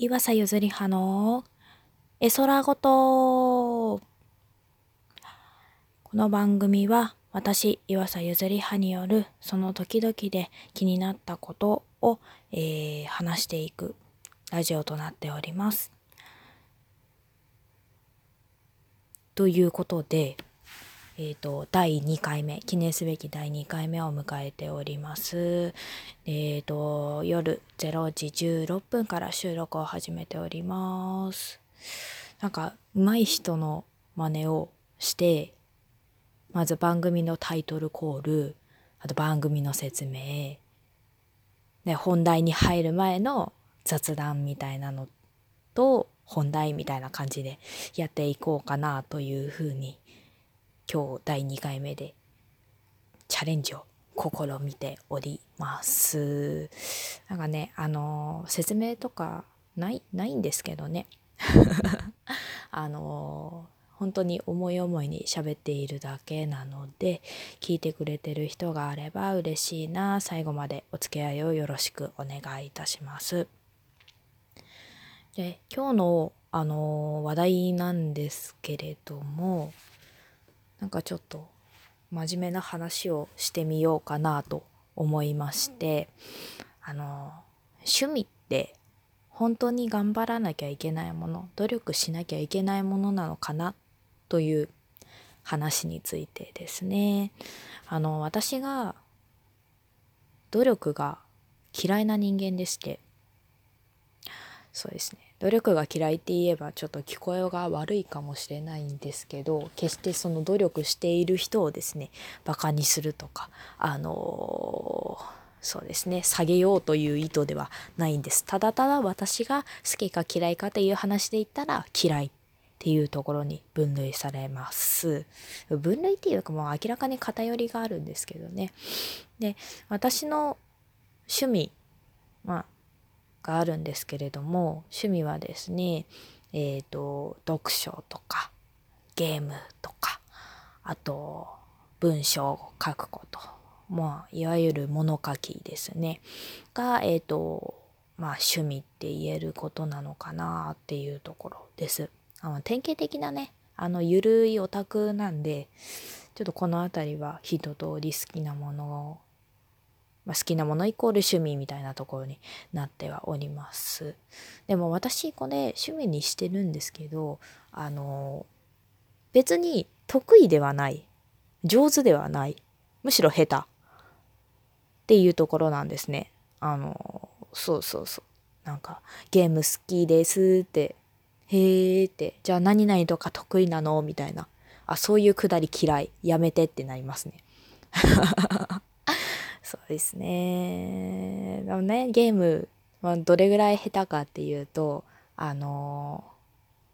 岩佐ゆずりはの絵空ごとこの番組は私岩佐ゆずりはによるその時々で気になったことを、えー、話していくラジオとなっております。ということで、え、ー、と、第2回目、記念すべき第2回目を迎えております。えっ、ー、と、夜0時16分から収録を始めております。なんか、上手い人の真似をして、まず番組のタイトルコール、あと番組の説明、で、本題に入る前の雑談みたいなのと、本題みたいな感じでやっていこうかなというふうに今日第2回目でチャレンジを試みております。なんかね、あのー、説明とかない、ないんですけどね。あのー、本当に思い思いに喋っているだけなので、聞いてくれてる人があれば嬉しいな。最後までお付き合いをよろしくお願いいたします。で、今日の、あのー、話題なんですけれども、なんかちょっと真面目な話をしてみようかなと思いましてあの趣味って本当に頑張らなきゃいけないもの努力しなきゃいけないものなのかなという話についてですね。あの私が努力が嫌いな人間でして。そうですね。努力が嫌いって言えばちょっと聞こえが悪いかもしれないんですけど決してその努力している人をですねバカにするとかあのー、そうですね下げようという意図ではないんです。ただただ私が好きか嫌いかという話で言ったら嫌いっていうところに分類されます。分類っていうかもう明らかに偏りがあるんですけどね。で私の趣味まあがあるんですけれども趣味はですねえっ、ー、と読書とかゲームとかあと文章を書くことまあいわゆる物書きですねがえっ、ー、とまあ趣味って言えることなのかなっていうところです。あの典型的なねあのゆるいオタクなんでちょっとこの辺りは一通り好きなものをまあ、好きなものイコール趣味みたいなところになってはおります。でも私これ趣味にしてるんですけどあの別に得意ではない上手ではないむしろ下手っていうところなんですね。あのそうそうそうなんかゲーム好きですってへーってじゃあ何々とか得意なのみたいなあそういうくだり嫌いやめてってなりますね。ですね。でもね、ゲームはどれぐらい下手かっていうと、あの、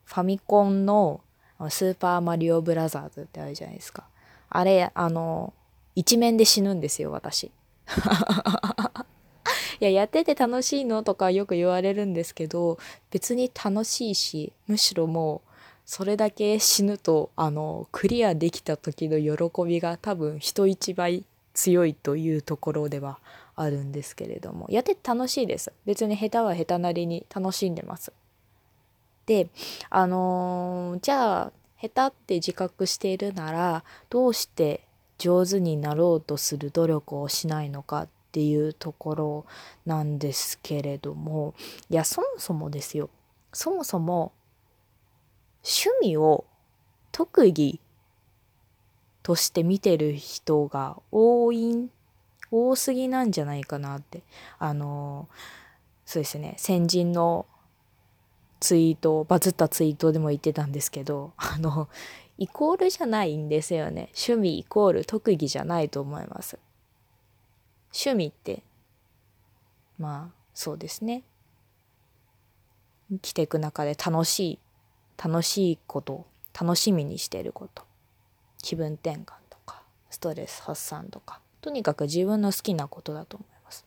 ファミコンのスーパーマリオブラザーズってあるじゃないですか。あれ、あの、一面で死ぬんですよ、私。いや、やってて楽しいのとかよく言われるんですけど、別に楽しいし、むしろもう、それだけ死ぬと、あの、クリアできた時の喜びが多分人一倍強いというところではあるんですけれどもやってて楽しいです。別に下手は下手なりに楽しんでます。であのー、じゃあ下手って自覚しているならどうして上手になろうとする努力をしないのかっていうところなんですけれどもいやそもそもですよ。そもそも趣味を特技として見てる人が多い多すぎなんじゃないかなって。あのそうですね。先人のツイートバズったツイートでも言ってたんですけど あのイコールじゃないんですよね。趣味イコール特技じゃないと思います。趣味ってまあそうですね。生きていく中で楽しい楽しいこと楽しみにしてること。気分転換とかストレス発散とかとにかく自分の好きなことだと思います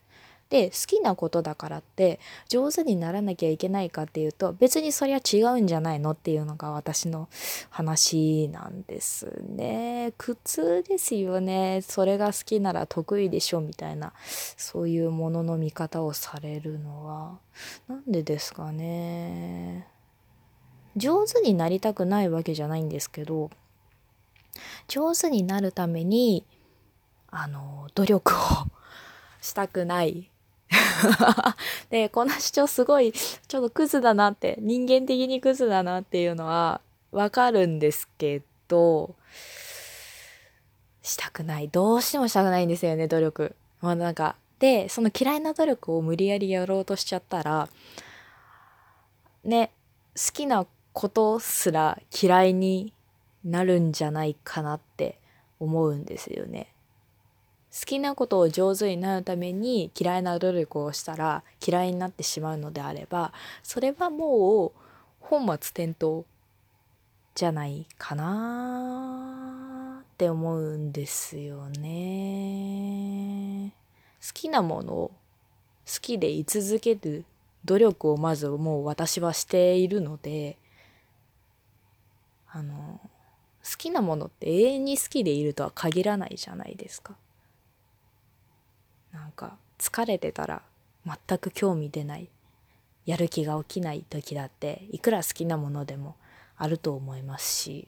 で好きなことだからって上手にならなきゃいけないかっていうと別にそりゃ違うんじゃないのっていうのが私の話なんですね。苦痛ですよね。それが好きなら得意でしょみたいなそういうものの見方をされるのはなんでですかね。上手になりたくないわけじゃないんですけど上手になるためにあの努力をしたくない でこの主張すごいちょっとクズだなって人間的にクズだなっていうのはわかるんですけどしたくないどうしてもしたくないんですよね努力。まあなんかでその嫌いな努力を無理やりやろうとしちゃったらね好きなことすら嫌いになるんじゃないかなって思うんですよね。好きなことを上手になるために嫌いな努力をしたら嫌いになってしまうのであればそれはもう本末転倒じゃないかなって思うんですよね。好きなものを好きで居続ける努力をまずもう私はしているのであの好きなものって永遠に好きでいるとは限らないじゃないですか。なんか疲れてたら全く興味出ないやる気が起きない時だっていくら好きなものでもあると思いますし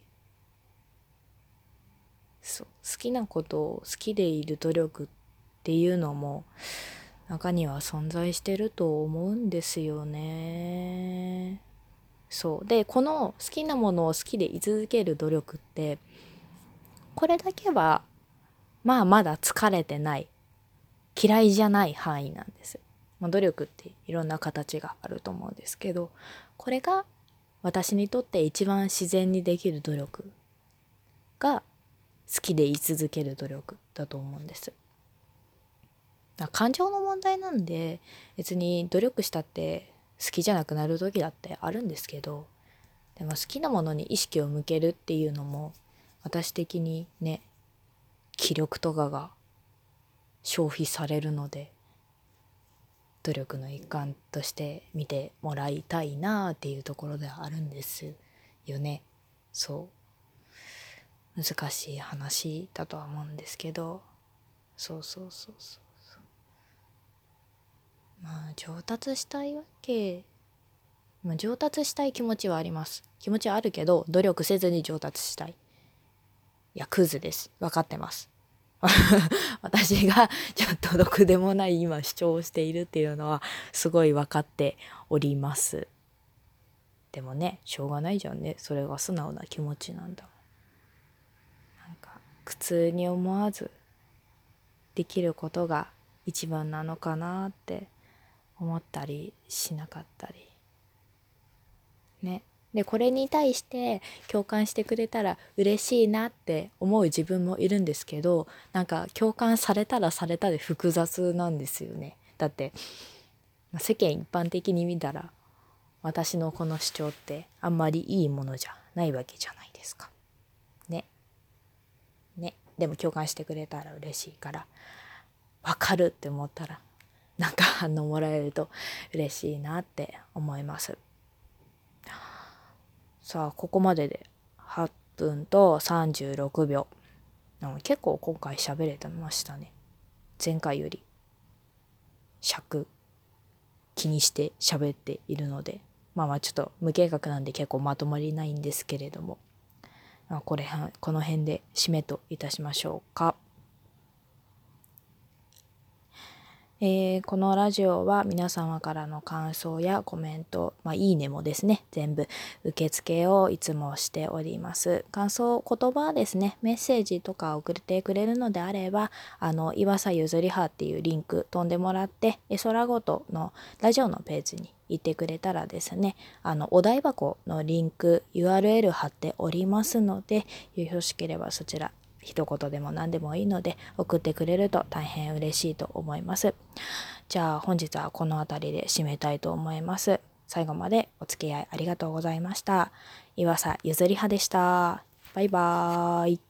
そう好きなことを好きでいる努力っていうのも中には存在してると思うんですよね。そうでこの好きなものを好きで居続ける努力ってこれだけはまあまだ疲れてない嫌いじゃない範囲なんです。まあ、努力っていろんな形があると思うんですけどこれが私にとって一番自然にできる努力が好きで居続ける努力だと思うんです。感情の問題なんで別に努力したって好きじゃなくなる時だってあるんですけどでも好きなものに意識を向けるっていうのも私的にね気力とかが消費されるので努力の一環として見てもらいたいなっていうところではあるんですよね。そう。難しい話だとは思うんですけど。そうそうそうそう。まあ上達したいわけまあ、上達したい気持ちはあります。気持ちはあるけど努力せずに上達したい。いやクズです。分かってます。私がちょっと毒でもない今主張をしているっていうのはすごい分かっております。でもねしょうがないじゃんね。それが素直な気持ちなんだなんか苦痛に思わずできることが一番なのかなって思ったりしなかったりねでこれに対して共感してくれたら嬉しいなって思う自分もいるんですけどなんか共感されたらされたで複雑なんですよねだって世間一般的に見たら私のこの主張ってあんまりいいものじゃないわけじゃないですか。ね。ね。でも共感してくれたら嬉しいからわかるって思ったらなんか反応もらえると嬉しいなって思います。さあここまでで8分と36秒。結構今回喋れてましたね。前回より。尺気にして喋っているので。まあまあちょっと無計画なんで結構まとまりないんですけれども、これこの辺で締めといたしましょうか。えー、このラジオは皆様からの感想やコメント、まあ、いいねもですね、全部受付をいつもしております。感想、言葉ですね、メッセージとか送ってくれるのであれば、あの、岩佐ゆずりはっていうリンク飛んでもらって、え空ごとのラジオのページに行ってくれたらですね、あの、お台箱のリンク、URL 貼っておりますので、よろしければそちら一言でも何でもいいので送ってくれると大変嬉しいと思います。じゃあ本日はこの辺りで締めたいと思います。最後までお付き合いありがとうございました。岩佐ゆずりはでした。バイバーイ。